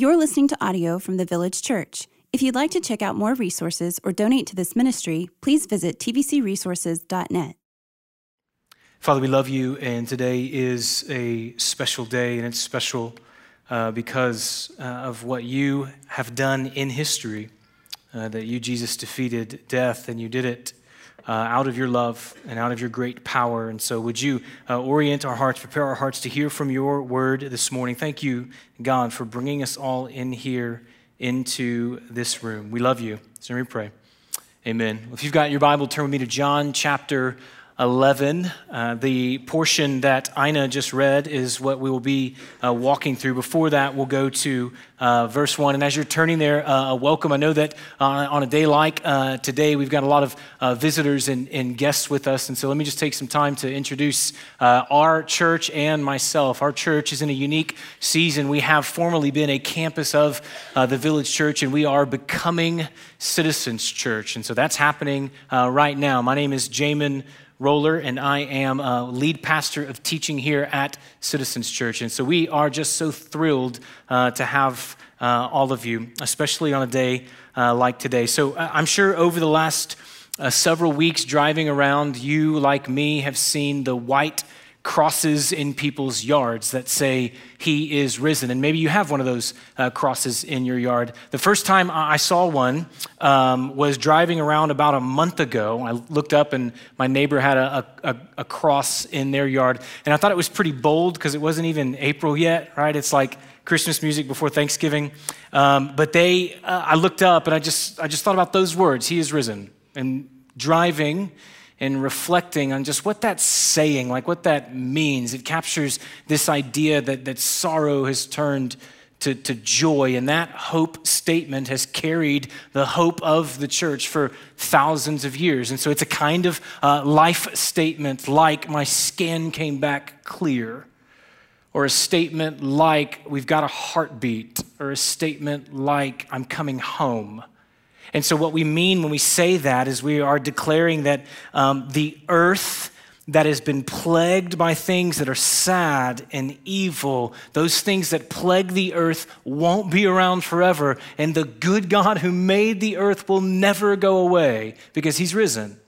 You're listening to audio from the Village Church. If you'd like to check out more resources or donate to this ministry, please visit tvcresources.net. Father, we love you, and today is a special day, and it's special uh, because uh, of what you have done in history. Uh, that you, Jesus, defeated death, and you did it uh, out of your love and out of your great power. And so, would you uh, orient our hearts, prepare our hearts to hear from your word this morning? Thank you, God, for bringing us all in here into this room. We love you. So, we pray. Amen. If you've got your Bible, turn with me to John chapter 11. Uh, the portion that Ina just read is what we will be uh, walking through. Before that, we'll go to uh, verse 1. And as you're turning there, uh, welcome. I know that uh, on a day like uh, today, we've got a lot of visitors and, and, guests with us. And so let me just take some time to introduce our church and myself. Our church is in a unique season. We have formerly been a campus of the Village Church, and we are becoming Citizens Church. And so that's happening right now. My name is Jamin. Roller, and I am a lead pastor of teaching here at Citizens Church. And so we are just so thrilled uh, to have uh, all of you, especially on a day uh, like today. So uh, I'm sure over the last uh, several weeks driving around, you, like me, have seen the white crosses in people's yards that say, He is risen. And maybe you have one of those uh, crosses in your yard. The first time I saw one um, was driving around about a month ago. I looked up and my neighbor had a, a, a cross in their yard. And I thought it was pretty bold because it wasn't even April yet, right? It's like Christmas music before Thanksgiving. Um, but they, uh, I looked up and I just, I just thought about those words, He is risen. And driving, and reflecting on just what that's saying, like what that means. It captures this idea that, that sorrow has turned to, to joy, and that hope statement has carried the hope of the church for thousands of years. And so it's a kind of uh, life statement like, my skin came back clear. Or a statement like, we've got a heartbeat, or a statement like, I'm coming home. And so, what we mean when we say that is we are declaring that um, the earth that has been plagued by things that are sad and evil, those things that plague the earth won't be around forever. And the good God who made the earth will never go away because he's risen.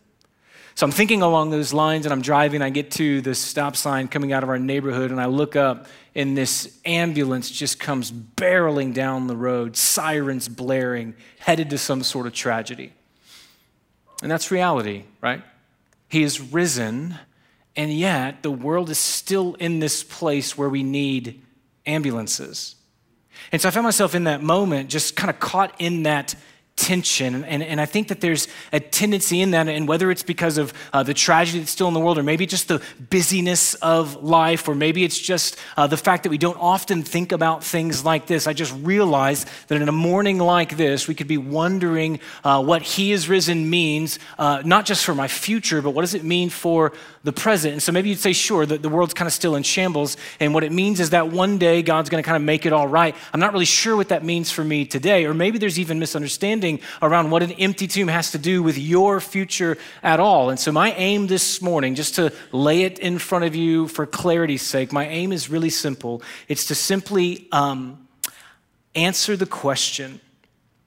So I'm thinking along those lines, and I'm driving. I get to the stop sign coming out of our neighborhood, and I look up, and this ambulance just comes barreling down the road, sirens blaring, headed to some sort of tragedy. And that's reality, right? He is risen, and yet the world is still in this place where we need ambulances. And so I found myself in that moment just kind of caught in that tension. And, and I think that there's a tendency in that, and whether it's because of uh, the tragedy that's still in the world, or maybe just the busyness of life, or maybe it's just uh, the fact that we don't often think about things like this. I just realized that in a morning like this, we could be wondering uh, what He is risen means, uh, not just for my future, but what does it mean for the present? And so maybe you'd say, sure, that the world's kind of still in shambles, and what it means is that one day God's going to kind of make it all right. I'm not really sure what that means for me today, or maybe there's even misunderstanding around what an empty tomb has to do with your future at all. And so, my aim this morning, just to lay it in front of you for clarity's sake, my aim is really simple. It's to simply um, answer the question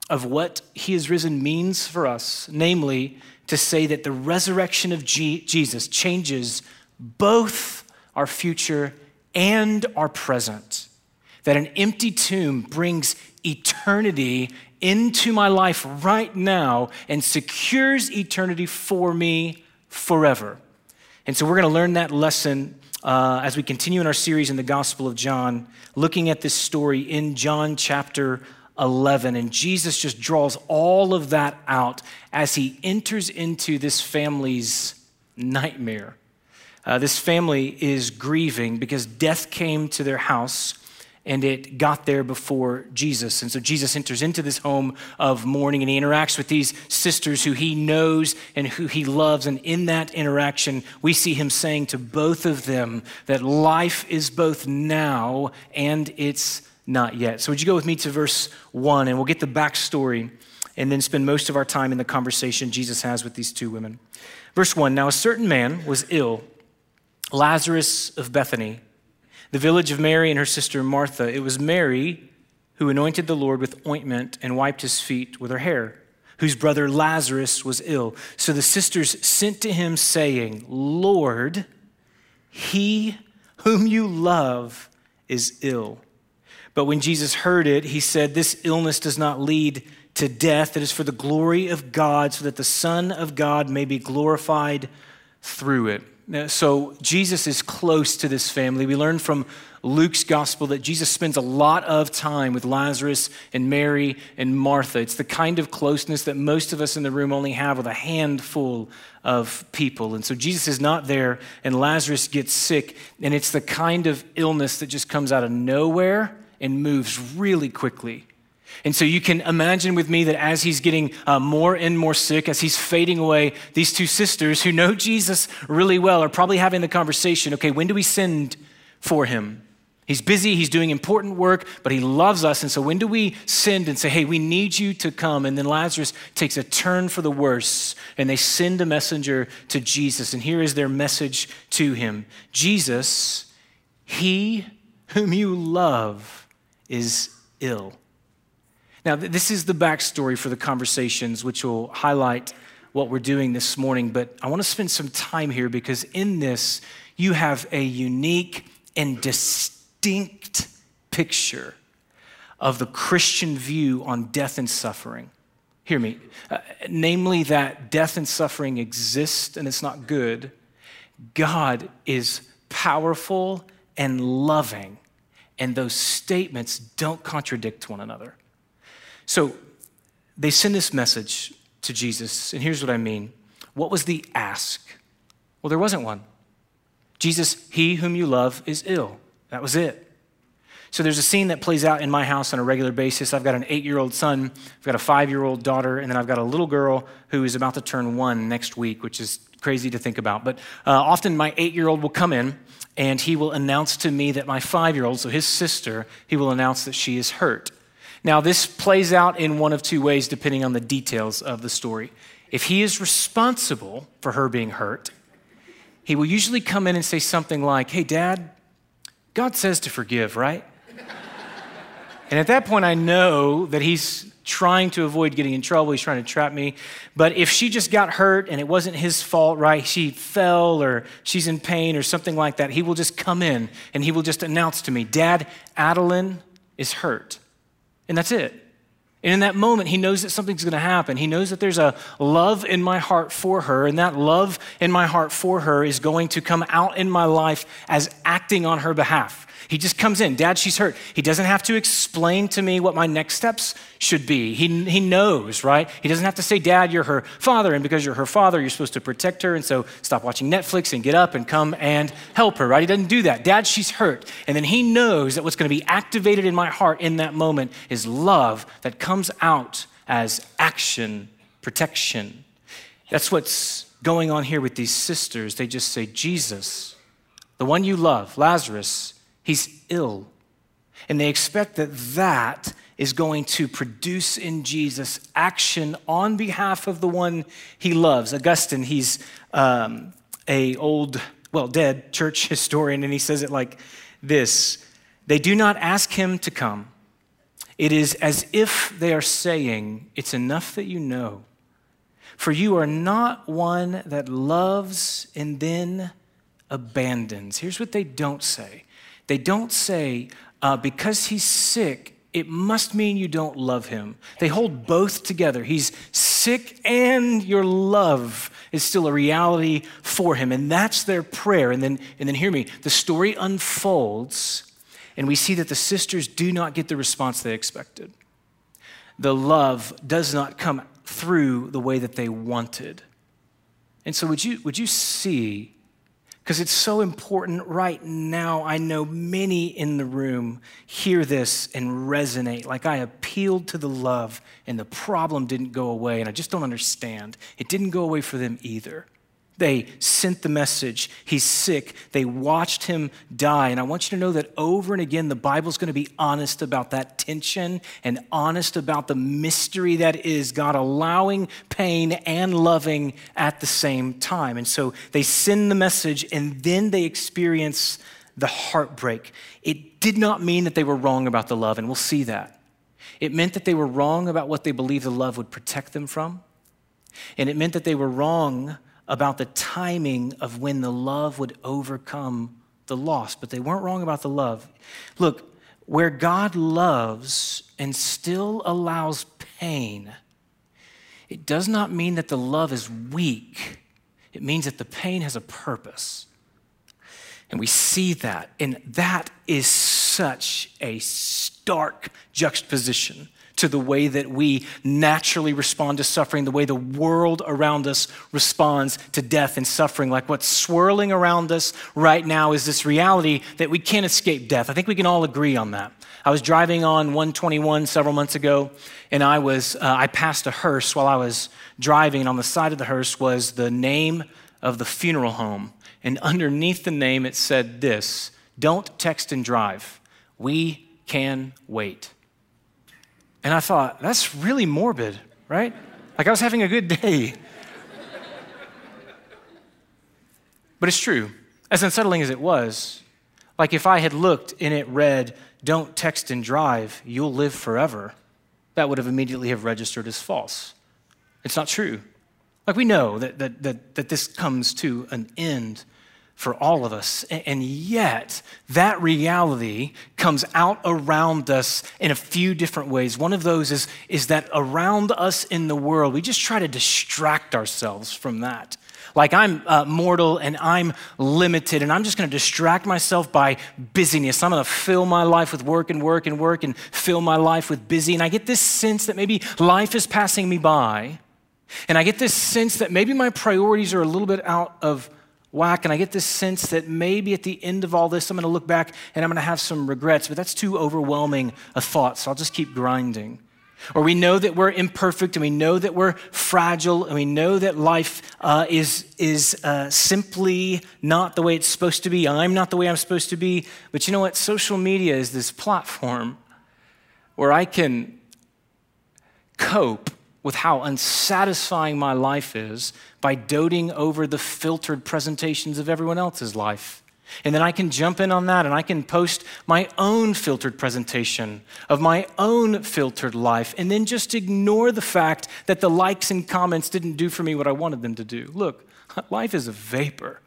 of what He has risen means for us, namely, to say that the resurrection of G- Jesus changes both our future and our present. That an empty tomb brings eternity into my life right now and secures eternity for me forever. And so we're going to learn that lesson uh, as we continue in our series in the Gospel of John, looking at this story in John chapter 11. And Jesus just draws all of that out as he enters into this family's nightmare. Uh, this family is grieving because death came to their house and it got there before Jesus. And so Jesus enters into this home of mourning and he interacts with these sisters who he knows and who he loves. And in that interaction, we see him saying to both of them that life is both now and it's not yet. So, would you go with me to verse one and we'll get the backstory and then spend most of our time in the conversation Jesus has with these two women. Verse one Now, a certain man was ill, Lazarus of Bethany the village of Mary and her sister Martha. It was Mary who anointed the Lord with ointment and wiped his feet with her hair, whose brother Lazarus was ill. So the sisters sent to him, saying, Lord, he whom you love is ill. But when Jesus heard it, he said, This illness does not lead to death. It is for the glory of God, so that the Son of God may be glorified through it. So Jesus is close to this family. We learn from Luke's gospel that Jesus spends a lot of time with Lazarus and Mary and Martha. It's the kind of closeness that most of us in the room only have with a handful of people. And so Jesus is not there, and Lazarus gets sick, and it's the kind of illness that just comes out of nowhere and moves really quickly. And so you can imagine with me that as he's getting uh, more and more sick, as he's fading away, these two sisters who know Jesus really well are probably having the conversation okay, when do we send for him? He's busy, he's doing important work, but he loves us. And so when do we send and say, hey, we need you to come? And then Lazarus takes a turn for the worse, and they send a messenger to Jesus. And here is their message to him Jesus, he whom you love, is ill. Now, this is the backstory for the conversations, which will highlight what we're doing this morning. But I want to spend some time here because in this, you have a unique and distinct picture of the Christian view on death and suffering. Hear me. Uh, namely, that death and suffering exist and it's not good. God is powerful and loving, and those statements don't contradict one another. So they send this message to Jesus, and here's what I mean. What was the ask? Well, there wasn't one. Jesus, he whom you love, is ill. That was it. So there's a scene that plays out in my house on a regular basis. I've got an eight year old son, I've got a five year old daughter, and then I've got a little girl who is about to turn one next week, which is crazy to think about. But uh, often my eight year old will come in and he will announce to me that my five year old, so his sister, he will announce that she is hurt. Now, this plays out in one of two ways depending on the details of the story. If he is responsible for her being hurt, he will usually come in and say something like, Hey, dad, God says to forgive, right? and at that point, I know that he's trying to avoid getting in trouble. He's trying to trap me. But if she just got hurt and it wasn't his fault, right? She fell or she's in pain or something like that, he will just come in and he will just announce to me, Dad, Adeline is hurt. And that's it. And in that moment, he knows that something's going to happen. He knows that there's a love in my heart for her, and that love in my heart for her is going to come out in my life as acting on her behalf. He just comes in, Dad, she's hurt. He doesn't have to explain to me what my next steps should be. He, he knows, right? He doesn't have to say, Dad, you're her father, and because you're her father, you're supposed to protect her, and so stop watching Netflix and get up and come and help her, right? He doesn't do that. Dad, she's hurt. And then he knows that what's going to be activated in my heart in that moment is love that comes out as action, protection. That's what's going on here with these sisters. They just say, Jesus, the one you love, Lazarus, He's ill. And they expect that that is going to produce in Jesus action on behalf of the one he loves. Augustine, he's um, a old, well, dead church historian, and he says it like this They do not ask him to come. It is as if they are saying, It's enough that you know. For you are not one that loves and then abandons. Here's what they don't say they don't say, uh, because he's sick, it must mean you don't love him. They hold both together. He's sick and your love is still a reality for him. And that's their prayer. And then, and then hear me, the story unfolds, and we see that the sisters do not get the response they expected. The love does not come through the way that they wanted. And so, would you, would you see because it's so important right now. I know many in the room hear this and resonate. Like I appealed to the love and the problem didn't go away, and I just don't understand. It didn't go away for them either. They sent the message. He's sick. They watched him die. And I want you to know that over and again, the Bible's going to be honest about that tension and honest about the mystery that is God allowing pain and loving at the same time. And so they send the message and then they experience the heartbreak. It did not mean that they were wrong about the love, and we'll see that. It meant that they were wrong about what they believed the love would protect them from. And it meant that they were wrong about the timing of when the love would overcome the loss, but they weren't wrong about the love. Look, where God loves and still allows pain, it does not mean that the love is weak. It means that the pain has a purpose. And we see that. And that is such a stark juxtaposition to the way that we naturally respond to suffering, the way the world around us responds to death and suffering. Like what's swirling around us right now is this reality that we can't escape death. I think we can all agree on that. I was driving on 121 several months ago, and I was uh, I passed a hearse while I was driving, and on the side of the hearse was the name of the funeral home, and underneath the name it said this: "Don't text and drive. We can wait." And I thought, that's really morbid, right? Like I was having a good day. but it's true. As unsettling as it was, like if I had looked and it read, don't text and drive, you'll live forever, that would have immediately have registered as false. It's not true. Like we know that, that, that, that this comes to an end for all of us. And yet, that reality comes out around us in a few different ways. One of those is, is that around us in the world, we just try to distract ourselves from that. Like I'm uh, mortal and I'm limited, and I'm just to distract myself by busyness. I'm to fill my life with work and work and work and fill my life with busy. And I get this sense that maybe life is passing me by. And I get this sense that maybe my priorities are a little bit out of whack. And I get this sense that maybe at the end of all this, I'm going to look back and I'm going to have some regrets, but that's too overwhelming a thought, so I'll just keep grinding. Or we know that we're imperfect and we know that we're fragile and we know that life uh, is, is uh, simply not the way it's supposed to be. I'm not the way I'm supposed to be. But you know what? Social media is this platform where I can cope with how unsatisfying my life is by doting over the filtered presentations of everyone else's life. And then I can jump in on that and I can post my own filtered presentation of my own filtered life and then just ignore the fact that the likes and comments didn't do for me what I wanted them to do. Look, life is a vapor.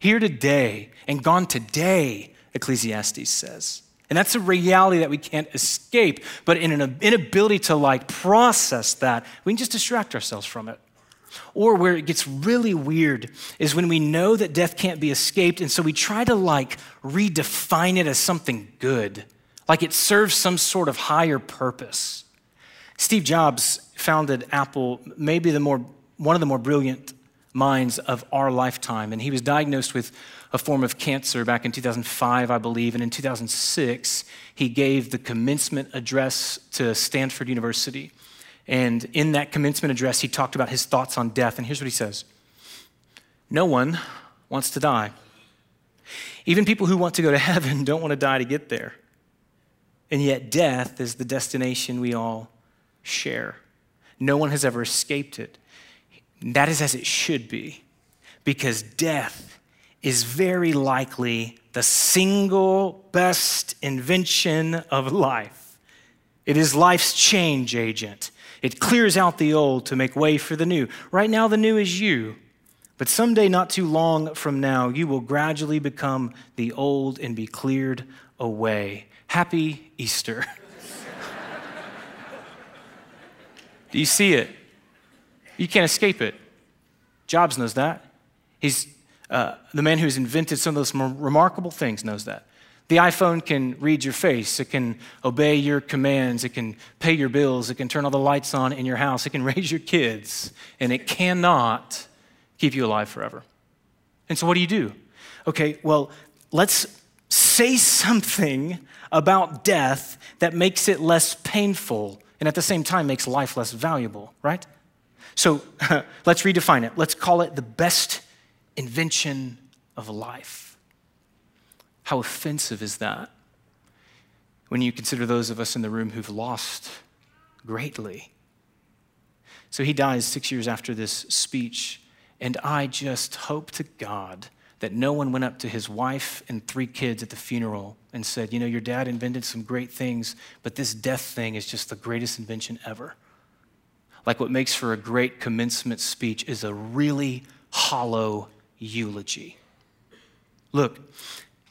Here today and gone today, Ecclesiastes says. And that's a reality that we can't escape. But in an inability to like process that, we can just distract ourselves from it. Or where it gets really weird is when we know that death can't be escaped, and so we try to like redefine it as something good, like it serves some sort of higher purpose. Steve Jobs founded Apple, maybe the more, one of the more brilliant minds of our lifetime, and he was diagnosed with a form of cancer back in 2005, I believe. And in 2006, he gave the commencement address to Stanford University. And in that commencement address, he talked about his thoughts on death. And here's what he says No one wants to die. Even people who want to go to heaven don't want to die to get there. And yet, death is the destination we all share. No one has ever escaped it. That is as it should be, because death is very likely the single best invention of life. It is life's change agent. It clears out the old to make way for the new. Right now, the new is you. But someday, not too long from now, you will gradually become the old and be cleared away. Happy Easter. Do you see it? You can't escape it. Jobs knows that. He's uh, the man who's invented some of those remarkable things knows that. The iPhone can read your face, it can obey your commands, it can pay your bills, it can turn all the lights on in your house, it can raise your kids, and it cannot keep you alive forever. And so, what do you do? Okay, well, let's say something about death that makes it less painful and at the same time makes life less valuable, right? So, let's redefine it. Let's call it the best invention of life. How offensive is that when you consider those of us in the room who've lost greatly? So he dies six years after this speech, and I just hope to God that no one went up to his wife and three kids at the funeral and said, You know, your dad invented some great things, but this death thing is just the greatest invention ever. Like what makes for a great commencement speech is a really hollow eulogy. Look,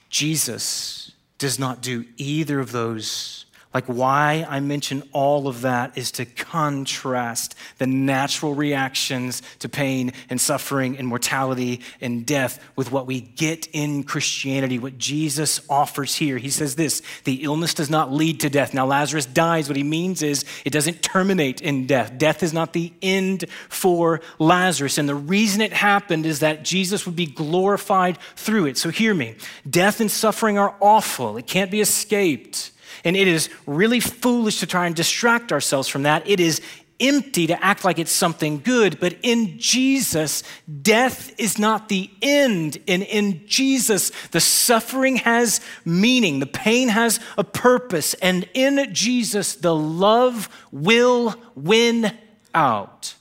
Jesus does not do either of those like, why I mention all of that is to contrast the natural reactions to pain and suffering and mortality and death with what we get in Christianity, what Jesus offers here. He says this the illness does not lead to death. Now, Lazarus dies. What he means is it doesn't terminate in death. Death is not the end for Lazarus. And the reason it happened is that Jesus would be glorified through it. So, hear me death and suffering are awful, it can't be escaped. And it is really foolish to try and distract ourselves from that. It is empty to act like it's something good, but in Jesus, death is not the end. And in Jesus, the suffering has meaning, the pain has a purpose. And in Jesus, the love will win out.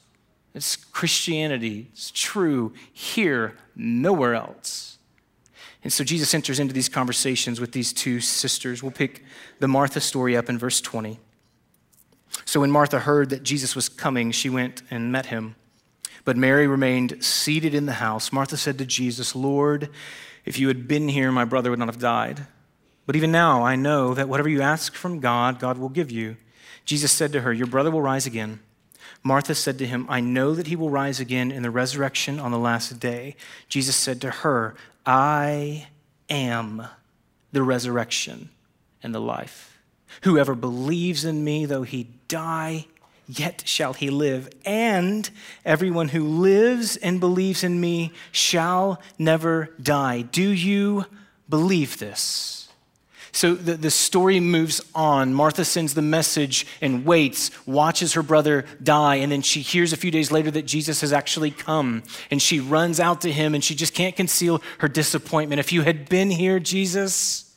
It's Christianity. It's true here, nowhere else. And so Jesus enters into these conversations with these two sisters. We'll pick the Martha story up in verse 20. So when Martha heard that Jesus was coming, she went and met him. But Mary remained seated in the house. Martha said to Jesus, Lord, if you had been here, my brother would not have died. But even now, I know that whatever you ask from God, God will give you. Jesus said to her, Your brother will rise again. Martha said to him, I know that he will rise again in the resurrection on the last day. Jesus said to her, I am the resurrection and the life. Whoever believes in me, though he die, yet shall he live. And everyone who lives and believes in me shall never die. Do you believe this? So the, the story moves on. Martha sends the message and waits, watches her brother die, and then she hears a few days later that Jesus has actually come. And she runs out to him and she just can't conceal her disappointment. If you had been here, Jesus,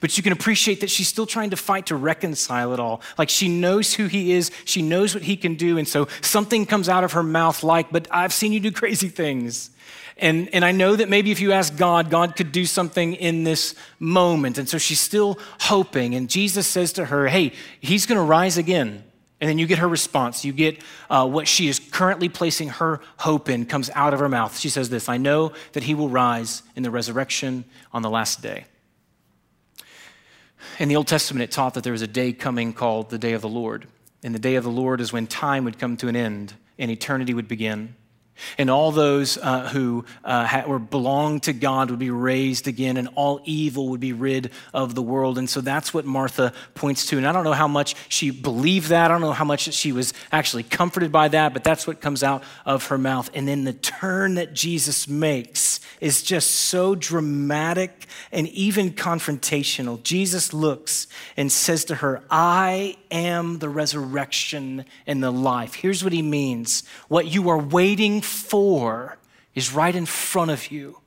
but you can appreciate that she's still trying to fight to reconcile it all. Like she knows who he is, she knows what he can do, and so something comes out of her mouth like, But I've seen you do crazy things. And, and I know that maybe if you ask God, God could do something in this moment. And so she's still hoping. And Jesus says to her, Hey, he's going to rise again. And then you get her response. You get uh, what she is currently placing her hope in comes out of her mouth. She says this I know that he will rise in the resurrection on the last day. In the Old Testament, it taught that there was a day coming called the day of the Lord. And the day of the Lord is when time would come to an end and eternity would begin. And all those uh, who uh, were belonged to God would be raised again, and all evil would be rid of the world. And so that's what Martha points to. And I don't know how much she believed that. I don't know how much she was actually comforted by that, but that's what comes out of her mouth. And then the turn that Jesus makes is just so dramatic and even confrontational. Jesus looks and says to her, I am the resurrection and the life. Here's what he means what you are waiting for is right in front of you.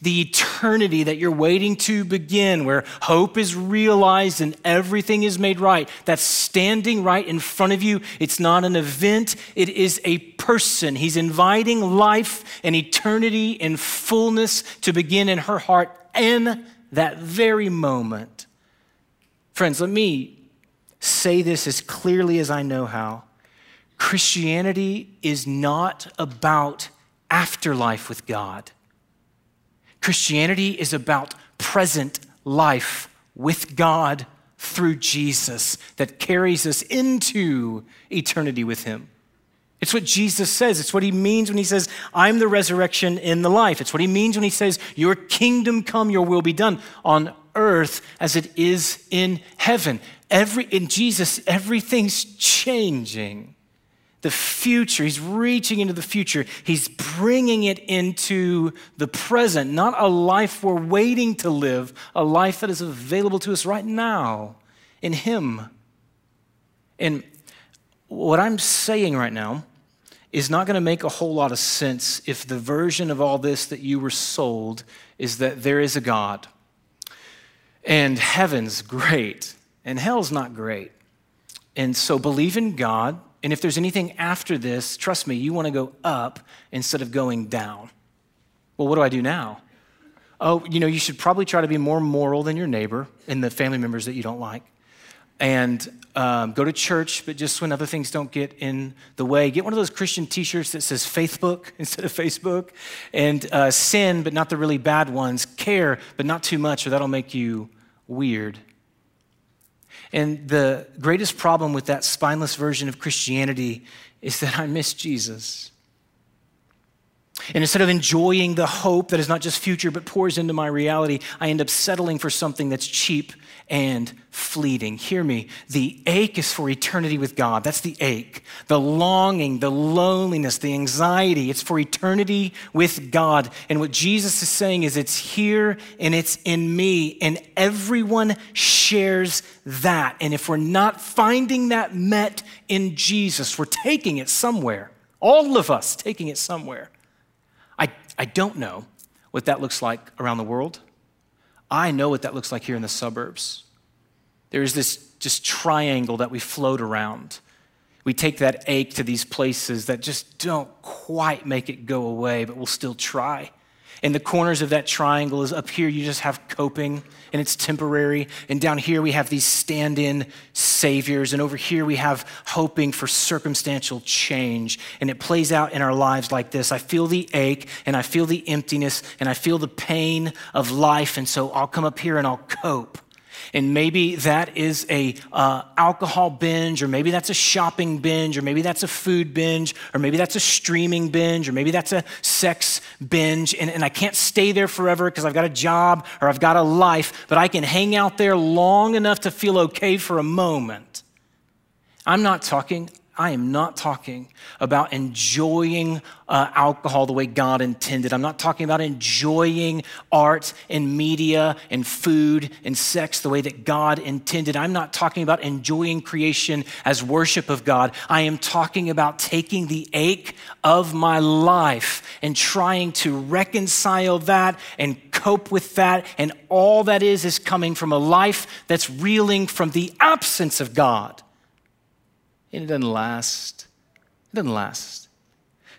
The eternity that you're waiting to begin, where hope is realized and everything is made right, that's standing right in front of you. It's not an event, it is a person. He's inviting life and eternity in fullness to begin in her heart in that very moment. Friends, let me say this as clearly as I know how. Christianity is not about afterlife with God. Christianity is about present life with God through Jesus that carries us into eternity with Him. It's what Jesus says. It's what he means when he says, I'm the resurrection in the life. It's what he means when he says, Your kingdom come, your will be done on earth as it is in heaven. Every, in Jesus, everything's changing the future. He's reaching into the future. He's bringing it into the present, not a life we're waiting to live, a life that is available to us right now in Him. And what I'm saying right now is not going to make a whole lot of sense if the version of all this that you were sold is that there is a God and heaven's great and hell's not great. And so believe in God and if there's anything after this, trust me, you want to go up instead of going down. Well, what do I do now? oh, you know, you should probably try to be more moral than your neighbor and the family members that you don't like. And um, go to church, but just when other things don't get in the way, get one of those Christian t shirts that says Faithbook instead of Facebook. And uh, sin, but not the really bad ones. Care, but not too much, or that'll make you weird. And the greatest problem with that spineless version of Christianity is that I miss Jesus. And instead of enjoying the hope that is not just future but pours into my reality, I end up settling for something that's cheap and fleeting. Hear me. The ache is for eternity with God. That's the ache. The longing, the loneliness, the anxiety, it's for eternity with God. And what Jesus is saying is it's here and it's in me, and everyone shares that. And if we're not finding that met in Jesus, we're taking it somewhere. All of us taking it somewhere. I, I don't know what that looks like around the world. I know what that looks like here in the suburbs. There's this just triangle that we float around. We take that ache to these places that just don't quite make it go away, but we'll still try. In the corners of that triangle is up here, you just have coping and it's temporary. And down here, we have these stand in saviors. And over here, we have hoping for circumstantial change. And it plays out in our lives like this I feel the ache and I feel the emptiness and I feel the pain of life. And so I'll come up here and I'll cope and maybe that is a uh, alcohol binge or maybe that's a shopping binge or maybe that's a food binge or maybe that's a streaming binge or maybe that's a sex binge. And, and i can't stay there forever because i've got a job or i've got a life but i can hang out there long enough to feel okay for a moment. I'm not talking I am not talking about enjoying uh, alcohol the way God intended. I'm not talking about enjoying art and media and food and sex the way that God intended. I'm not talking about enjoying creation as worship of God. I am talking about taking the ache of my life and trying to reconcile that and cope with that. And all that is is coming from a life that's reeling from the absence of God and it doesn't last. It doesn't last.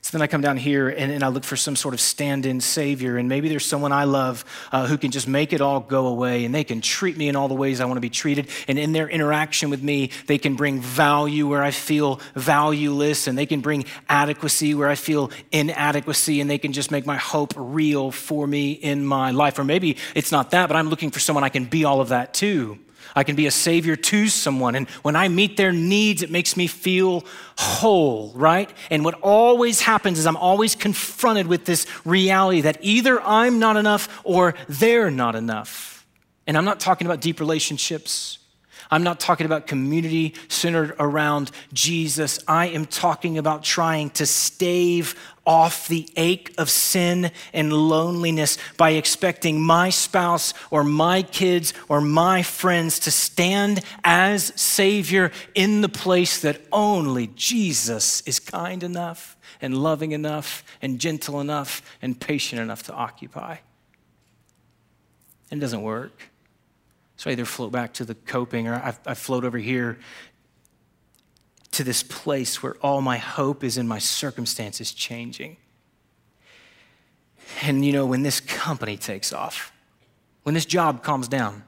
So then I come down here and, and I look for some sort of stand in savior, and maybe there's someone I love uh, who can just make it all go away and they can treat me in all the ways I want to be treated. And in their interaction with me, they can bring value where I feel valueless, and they can bring adequacy where I feel inadequacy, and they can just make my hope real for me in my life. Or maybe it's not that, but I'm looking for someone I can be all of that too. I can be a savior to someone. And when I meet their needs, it makes me feel whole, right? And what always happens is I'm always confronted with this reality that either I'm not enough or they're not enough. And I'm not talking about deep relationships. I'm not talking about community centered around Jesus. I am talking about trying to stave off the ache of sin and loneliness by expecting my spouse or my kids or my friends to stand as Savior in the place that only Jesus is kind enough and loving enough and gentle enough and patient enough to occupy. It doesn't work. So I either float back to the coping or I, I float over here to this place where all my hope is in my circumstances changing. And you know, when this company takes off, when this job calms down,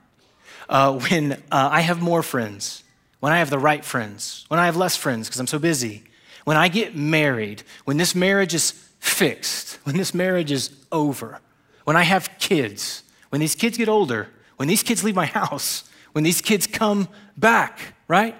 uh, when uh, I have more friends, when I have the right friends, when I have less friends because I'm so busy, when I get married, when this marriage is fixed, when this marriage is over, when I have kids, when these kids get older, when these kids leave my house, when these kids come back, right?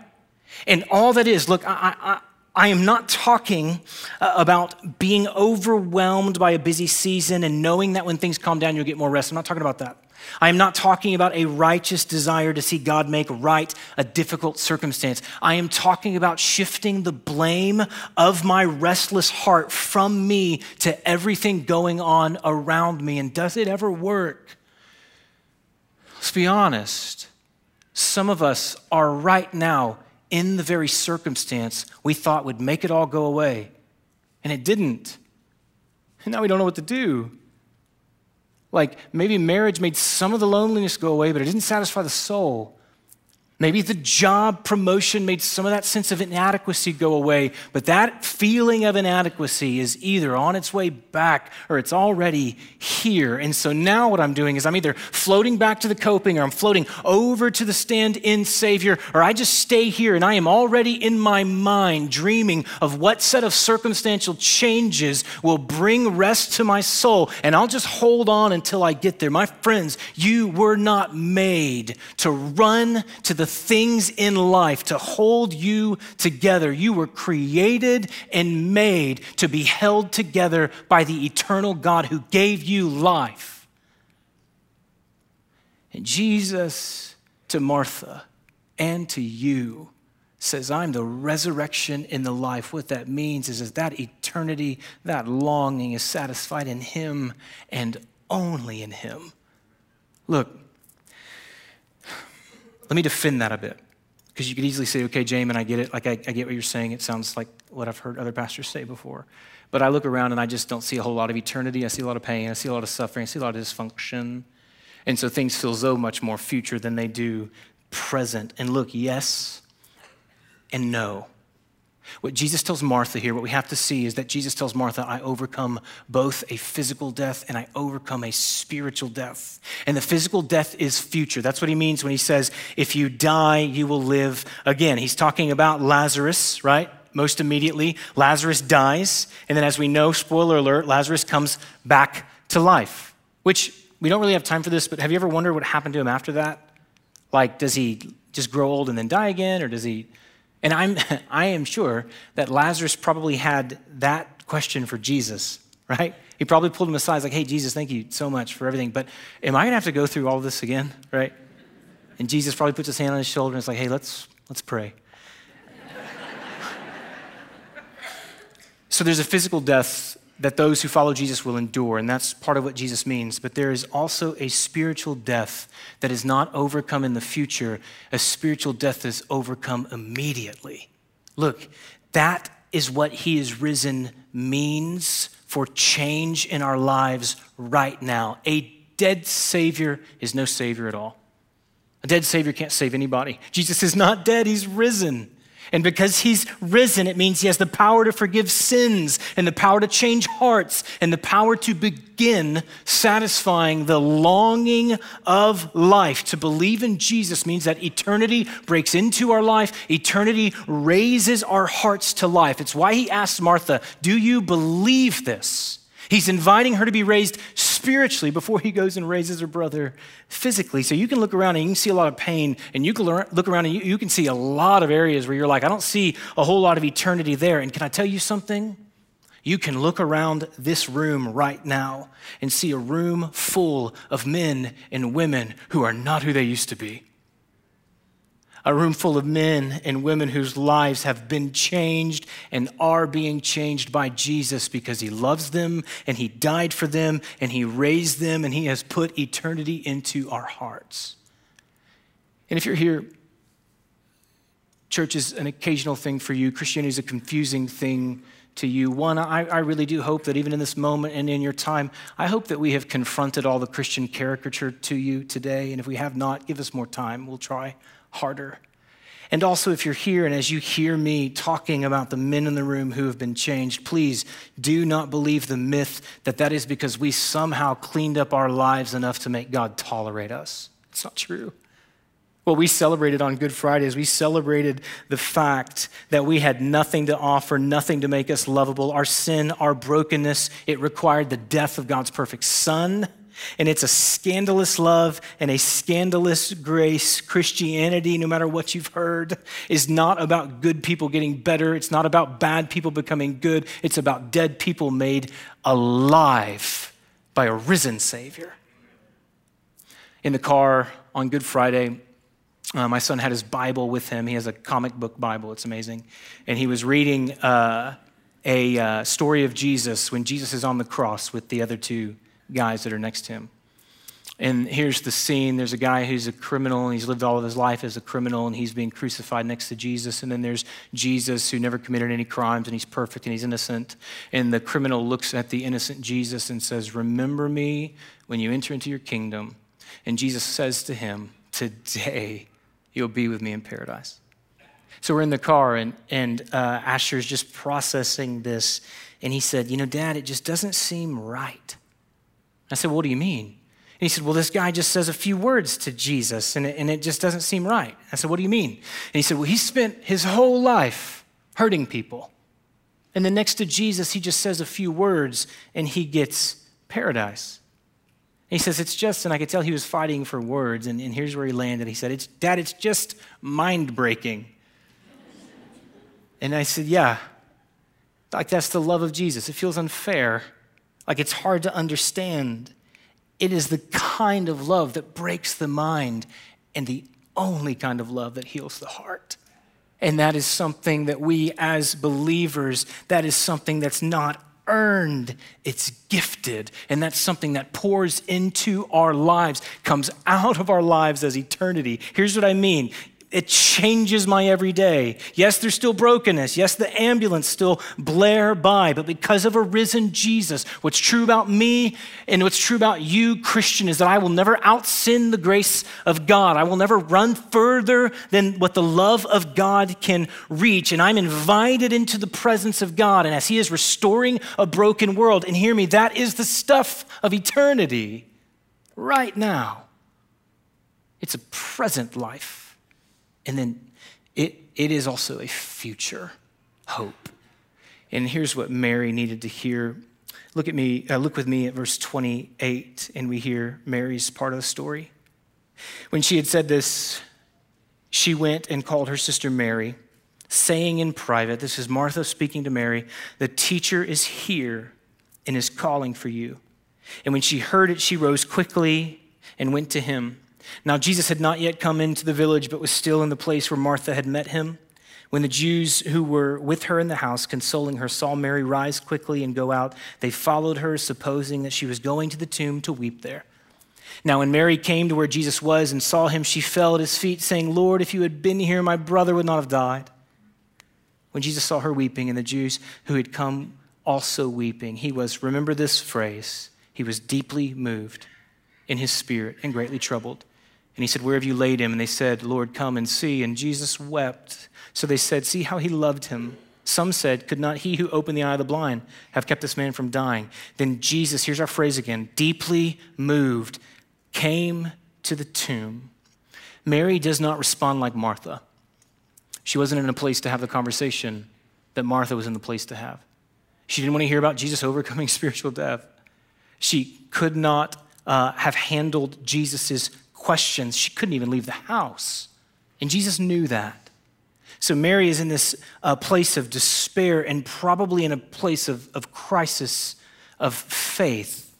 And all that is, look, I, I, I am not talking uh, about being overwhelmed by a busy season and knowing that when things calm down, you'll get more rest. I'm not talking about that. I am not talking about a righteous desire to see God make right a difficult circumstance. I am talking about shifting the blame of my restless heart from me to everything going on around me. And does it ever work? Let's be honest. Some of us are right now in the very circumstance we thought would make it all go away, and it didn't. And now we don't know what to do. Like maybe marriage made some of the loneliness go away, but it didn't satisfy the soul. Maybe the job promotion made some of that sense of inadequacy go away, but that feeling of inadequacy is either on its way back or it's already here. And so now what I'm doing is I'm either floating back to the coping or I'm floating over to the stand in Savior, or I just stay here and I am already in my mind dreaming of what set of circumstantial changes will bring rest to my soul. And I'll just hold on until I get there. My friends, you were not made to run to the things in life to hold you together. You were created and made to be held together by the eternal God who gave you life. And Jesus to Martha and to you says, I'm the resurrection and the life. What that means is, is that eternity, that longing is satisfied in Him and only in Him. Look, let me defend that a bit. Because you could easily say, okay, Jamin, I get it. Like, I, I get what you're saying. It sounds like what I've heard other pastors say before. But I look around and I just don't see a whole lot of eternity. I see a lot of pain. I see a lot of suffering. I see a lot of dysfunction. And so things feel so much more future than they do present. And look, yes and no. What Jesus tells Martha here, what we have to see is that Jesus tells Martha, I overcome both a physical death and I overcome a spiritual death. And the physical death is future. That's what he means when he says, if you die, you will live again. He's talking about Lazarus, right? Most immediately, Lazarus dies. And then, as we know, spoiler alert, Lazarus comes back to life, which we don't really have time for this, but have you ever wondered what happened to him after that? Like, does he just grow old and then die again, or does he and I'm, I am sure that Lazarus probably had that question for Jesus, right? He probably pulled him aside, He's like, hey, Jesus, thank you so much for everything, but am I gonna have to go through all this again, right? And Jesus probably puts his hand on his shoulder and is like, hey, let's, let's pray. so there's a physical death that those who follow Jesus will endure, and that's part of what Jesus means. But there is also a spiritual death that is not overcome in the future, a spiritual death that is overcome immediately. Look, that is what He is risen means for change in our lives right now. A dead Savior is no Savior at all. A dead Savior can't save anybody. Jesus is not dead, He's risen. And because he's risen, it means he has the power to forgive sins and the power to change hearts and the power to begin satisfying the longing of life. To believe in Jesus means that eternity breaks into our life, eternity raises our hearts to life. It's why he asks Martha, Do you believe this? He's inviting her to be raised spiritually before he goes and raises her brother physically. So you can look around and you can see a lot of pain, and you can look around and you, can see a lot of areas where you're like, I don't see a whole lot of eternity there. And can I tell you something? You can look around this room right now and see a room full of men and women who are not who they used to be a room full of men and women whose lives have been changed and are being changed by Jesus because he loves them and he died for them and he raised them and he has put eternity into our hearts. And if you're here, church is an occasional thing for you, Christianity is a confusing thing to you. One, I, I, really do hope that even in this moment and in your time, I hope that we have confronted all the Christian caricature to you today. And if we have not, give us more time. We'll try harder. And also, if you're here and as you hear me talking about the men in the room who have been changed, please do not believe the myth that that is because we somehow cleaned up our lives enough to make God tolerate us. It's not true. What we celebrated on Good Friday is we celebrated the fact that we had nothing to offer, nothing to make us lovable. Our sin, our brokenness, it required the death of God's perfect Son and it's a scandalous love and a scandalous grace. Christianity, no matter what you've heard, is not about good people getting better. It's not about bad people becoming good. It's about dead people made alive by a risen Savior. In the car on Good Friday, uh, my son had his Bible with him. He has a comic book Bible, it's amazing. And he was reading uh, a uh, story of Jesus when Jesus is on the cross with the other two guys that are next to him. And here's the scene there's a guy who's a criminal, and he's lived all of his life as a criminal, and he's being crucified next to Jesus. And then there's Jesus, who never committed any crimes, and he's perfect and he's innocent. And the criminal looks at the innocent Jesus and says, Remember me when you enter into your kingdom. And Jesus says to him, Today you'll be with me in paradise. So we're in the car, and, and uh, Asher's just processing this. And he said, You know, Dad, it just doesn't seem right. I said, What do you mean? And he said, Well, this guy just says a few words to Jesus, and it, and it just doesn't seem right. I said, What do you mean? And he said, Well, he spent his whole life hurting people. And then next to Jesus, he just says a few words, and he gets paradise. And he says, It's just, and I could tell he was fighting for words, and, and here's where he landed. He said, it's, Dad, it's just mind breaking. and I said, Yeah, like that's the love of Jesus. It feels unfair, like it's hard to understand. It is the kind of love that breaks the mind and the only kind of love that heals the heart. And that is something that we as believers, that is something that's not earned, it's gifted. And that's something that pours into our lives, comes out of our lives as eternity. Here's what I mean it changes my everyday. Yes, there's still brokenness. Yes, the ambulance still blare by, but because of a risen Jesus, what's true about me and what's true about you, Christian, is that I will never out sin the grace of God. I will never run further than what the love of God can reach. And I'm invited into the presence of God. And as He is restoring a broken world, and hear me, that is the stuff of eternity right now. It's a present life. And then it, it is also a future hope. And here's what Mary needed to hear. Look at me, uh, look with me at verse 28, and we hear Mary's part of the story. When she had said this, she went and called her sister Mary, saying in private, This is Martha speaking to Mary, the teacher is here and is calling for you. And when she heard it, she rose quickly and went to him. Now, Jesus had not yet come into the village, but was still in the place where Martha had met him. When the Jews who were with her in the house, consoling her, saw Mary rise quickly and go out, they followed her, supposing that she was going to the tomb to weep there. Now, when Mary came to where Jesus was and saw him, she fell at his feet, saying, Lord, if you had been here, my brother would not have died. When Jesus saw her weeping and the Jews who had come also weeping, he was, remember this phrase, he was deeply moved in his spirit and greatly troubled. And he said, Where have you laid him? And they said, Lord, come and see. And Jesus wept. So they said, See how he loved him. Some said, Could not he who opened the eye of the blind have kept this man from dying? Then Jesus, here's our phrase again, deeply moved, came to the tomb. Mary does not respond like Martha. She wasn't in a place to have the conversation that Martha was in the place to have. She didn't want to hear about Jesus overcoming spiritual death. She could not uh, have handled Jesus' questions. She couldn't even leave the house. And Jesus knew that. So Mary is in this uh, place of despair and probably in a place of, of crisis of faith.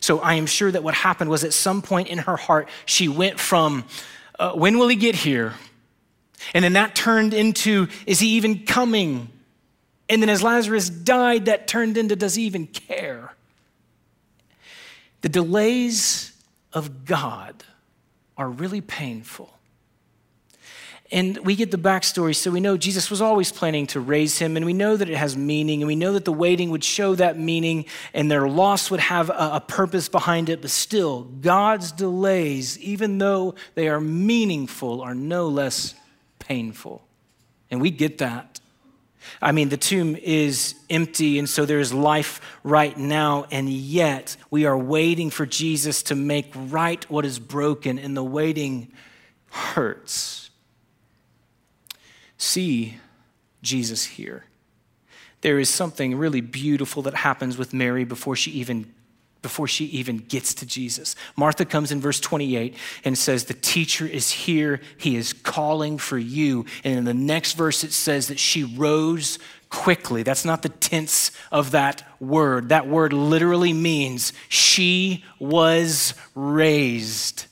So I am sure that what happened was at some point in her heart, she went from, uh, when will he get here? And then that turned into, is he even coming? And then as Lazarus died, that turned into, does he even care? The delays of God are really painful. And we get the backstory, so we know Jesus was always planning to raise him, and we know that it has meaning, and we know that the waiting would show that meaning, and their loss would have a, purpose behind it. But still, God's delays, even though they are meaningful, are no less painful. And we get that. I mean, the tomb is empty, and so there's life right now, and yet we are waiting for Jesus to make right what is broken, and the waiting hurts. See Jesus here. There is something really beautiful that happens with Mary before she even before she even gets to Jesus. Martha comes in verse 28 and says, The teacher is here. He is calling for you. And in the next verse, it says that she rose quickly. That's not the tense of that word. That word literally means she was raised.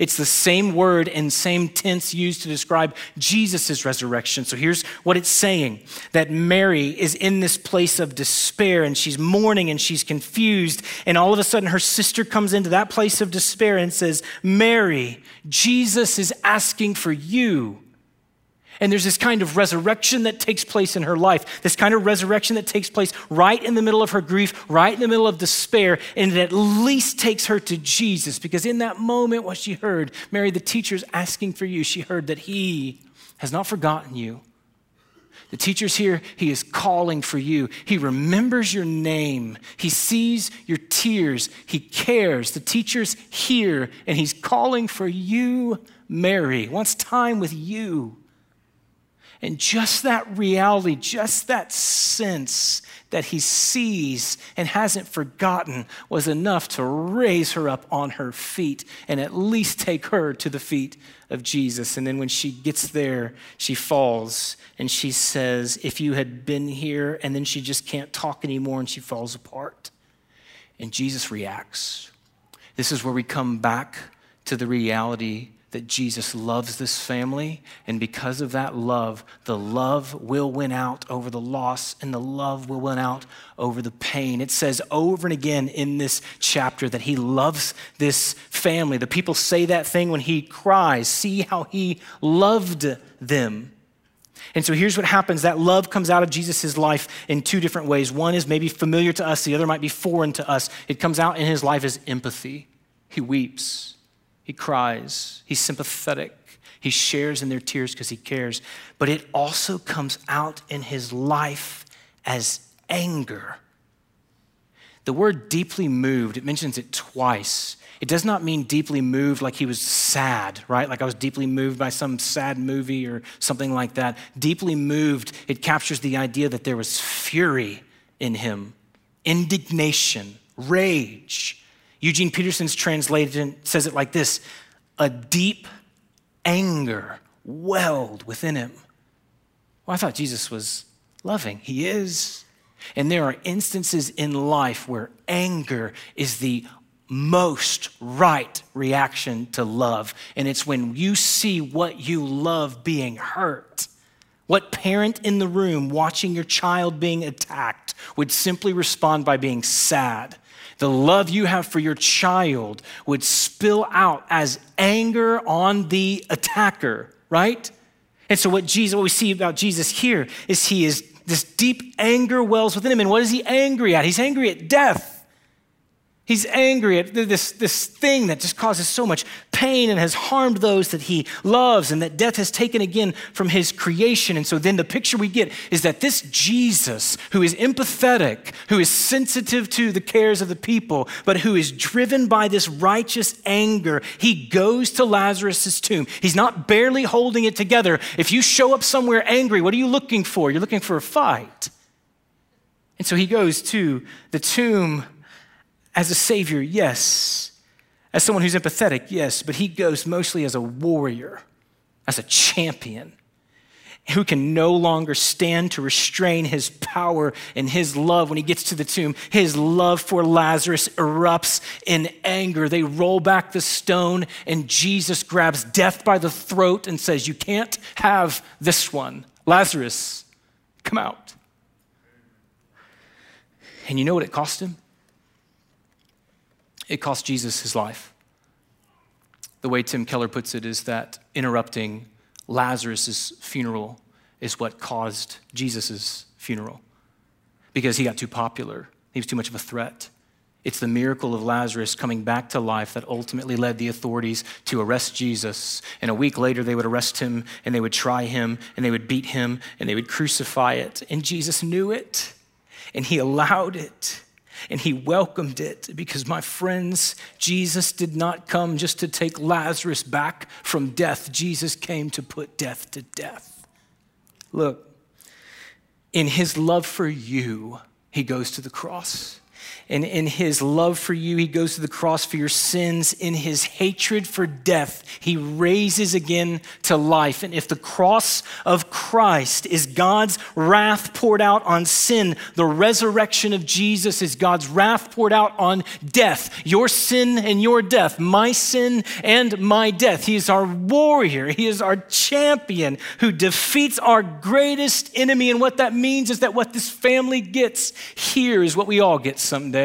It's the same word and same tense used to describe Jesus' resurrection. So here's what it's saying that Mary is in this place of despair and she's mourning and she's confused. And all of a sudden, her sister comes into that place of despair and says, Mary, Jesus is asking for you. And there's this kind of resurrection that takes place in her life, this kind of resurrection that takes place right in the middle of her grief, right in the middle of despair, and it at least takes her to Jesus because in that moment, what she heard, Mary, the teacher's asking for you, she heard that he has not forgotten you. The teacher's here, he is calling for you. He remembers your name, he sees your tears, he cares. The teacher's here, and he's calling for you, Mary, wants time with you. And just that reality, just that sense that he sees and hasn't forgotten was enough to raise her up on her feet and at least take her to the feet of Jesus. And then when she gets there, she falls and she says, If you had been here, and then she just can't talk anymore and she falls apart. And Jesus reacts. This is where we come back to the reality that Jesus loves this family, and because of that love, the love will win out over the loss, and the love will win out over the pain. It says over and again in this chapter that he loves this family. The people say that thing when he cries, See how he loved them. And so here's what happens that love comes out of Jesus' life in two different ways. One is maybe familiar to us, the other might be foreign to us. It comes out in his life as empathy. He weeps. He cries. He's sympathetic. He shares in their tears because he cares. But it also comes out in his life as anger. The word deeply moved, it mentions it twice. It does not mean deeply moved like he was sad, right? Like I was deeply moved by some sad movie or something like that. Deeply moved, it captures the idea that there was fury in him, indignation, rage, Eugene Peterson's translation says it like this a deep anger welled within him. Well, I thought Jesus was loving. He is. And there are instances in life where anger is the most right reaction to love. And it's when you see what you love being hurt. What parent in the room watching your child being attacked would simply respond by being sad the love you have for your child would spill out as anger on the attacker, right? And so what Jesus what we see about Jesus here is he is this deep anger wells within him. And what is he angry at? He's angry at death. He's angry at this, this thing that just causes so much pain and has harmed those that he loves and that death has taken again from his creation. And so then the picture we get is that this Jesus, who is empathetic, who is sensitive to the cares of the people, but who is driven by this righteous anger, he goes to Lazarus' tomb. He's not barely holding it together. If you show up somewhere angry, what are you looking for? You're looking for a fight. And so he goes to the tomb as a savior, yes. As someone who's empathetic, yes. But he goes mostly as a warrior, as a champion who can no longer stand to restrain his power and his love when he gets to the tomb. His love for Lazarus erupts in anger. They roll back the stone, and Jesus grabs death by the throat and says, You can't have this one. Lazarus, come out. And you know what it cost him? It cost Jesus his life. The way Tim Keller puts it is that interrupting Lazarus' funeral is what caused Jesus' funeral because he got too popular. He was too much of a threat. It's the miracle of Lazarus coming back to life that ultimately led the authorities to arrest Jesus. And a week later, they would arrest him and they would try him and they would beat him and they would crucify it. And Jesus knew it and he allowed it and he welcomed it because, my friends, Jesus did not come just to take Lazarus back from death. Jesus came to put death to death. Look, in his love for you, he goes to the cross. And in his love for you, he goes to the cross for your sins. In his hatred for death, he raises again to life. And if the cross of Christ is God's wrath poured out on sin, the resurrection of Jesus is God's wrath poured out on death. Your sin and your death, my sin and my death. He is our warrior, he is our champion who defeats our greatest enemy. And what that means is that what this family gets here is what we all get someday.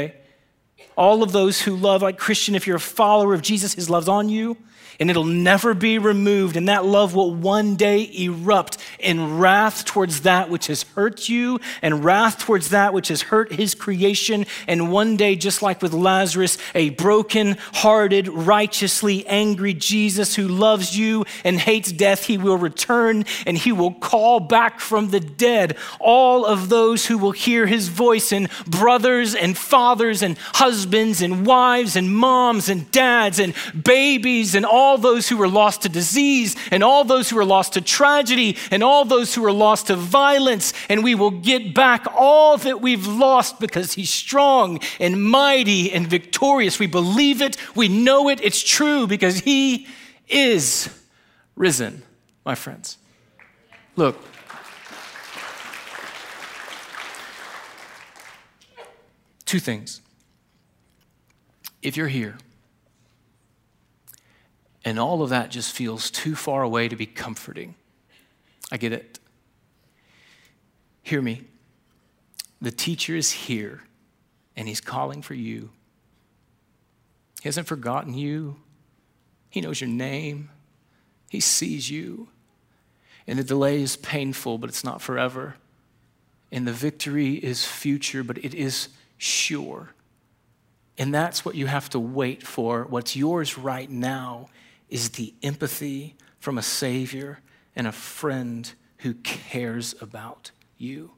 All of those who love, like Christian, if you're a follower of Jesus, his love's on you. And it'll never be removed. And that love will one day erupt in wrath towards that which has hurt you and wrath towards that which has hurt his creation. And one day, just like with Lazarus, a broken hearted, righteously angry Jesus who loves you and hates death, he will return and he will call back from the dead all of those who will hear his voice and brothers and fathers and husbands and wives and moms and dads and babies and all those who were lost to disease and all those who were lost to tragedy and all those who were lost to violence. And we will get back all that we've lost because he's strong and mighty and victorious. We believe it, we know it, it's true because he is risen, my friends. Look. Two things. If you're here and all of that just feels too far away to be comforting, I get it. Hear me. The teacher is here and he's calling for you. He hasn't forgotten you, he knows your name, he sees you. And the delay is painful, but it's not forever. And the victory is future, but it is sure. And that's what you have to wait for. What's yours right now is the empathy from a Savior and a friend who cares about you.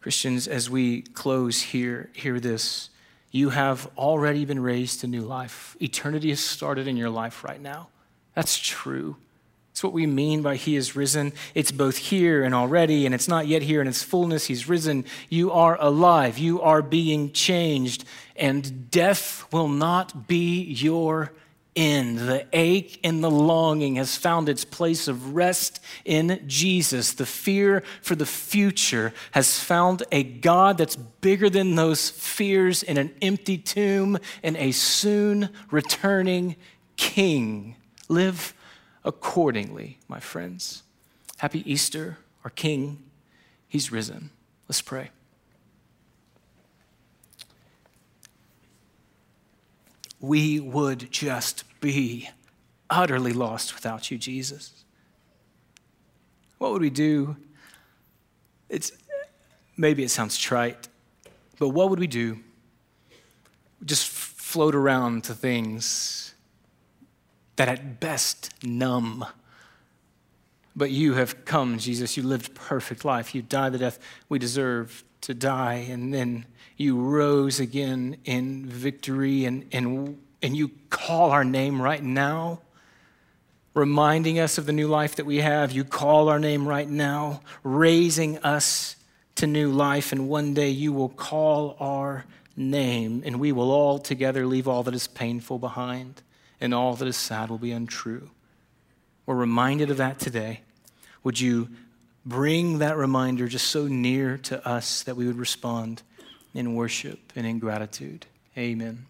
Christians, as we close here, hear this. You have already been raised to new life. Eternity has started in your life right now. That's true. It's what we mean by He is risen. It's both here and already, and it's not yet here in its fullness. He's risen. You are alive. You are being changed, and death will not be your end. The ache and the longing has found its place of rest in Jesus. The fear for the future has found a God that's bigger than those fears in an empty tomb and a soon returning King. Live accordingly, my friends. Happy Easter, our King. He's risen. Let's pray. We would just be utterly lost without you, Jesus. What would we do? It's maybe it sounds trite, but what would we do? Just float around to things that at best numb. But you have come, Jesus. You lived perfect life. You died the death we deserve to die, and then you rose again in victory, and, and, and you call our name right now, reminding us of the new life that we have. You call our name right now, raising us to new life, and one day you will call our name, and we will all together leave all that is painful behind and all that is sad will be untrue. We're reminded of that today. Would you bring that reminder just so near to us that we would respond in worship and in gratitude? Amen.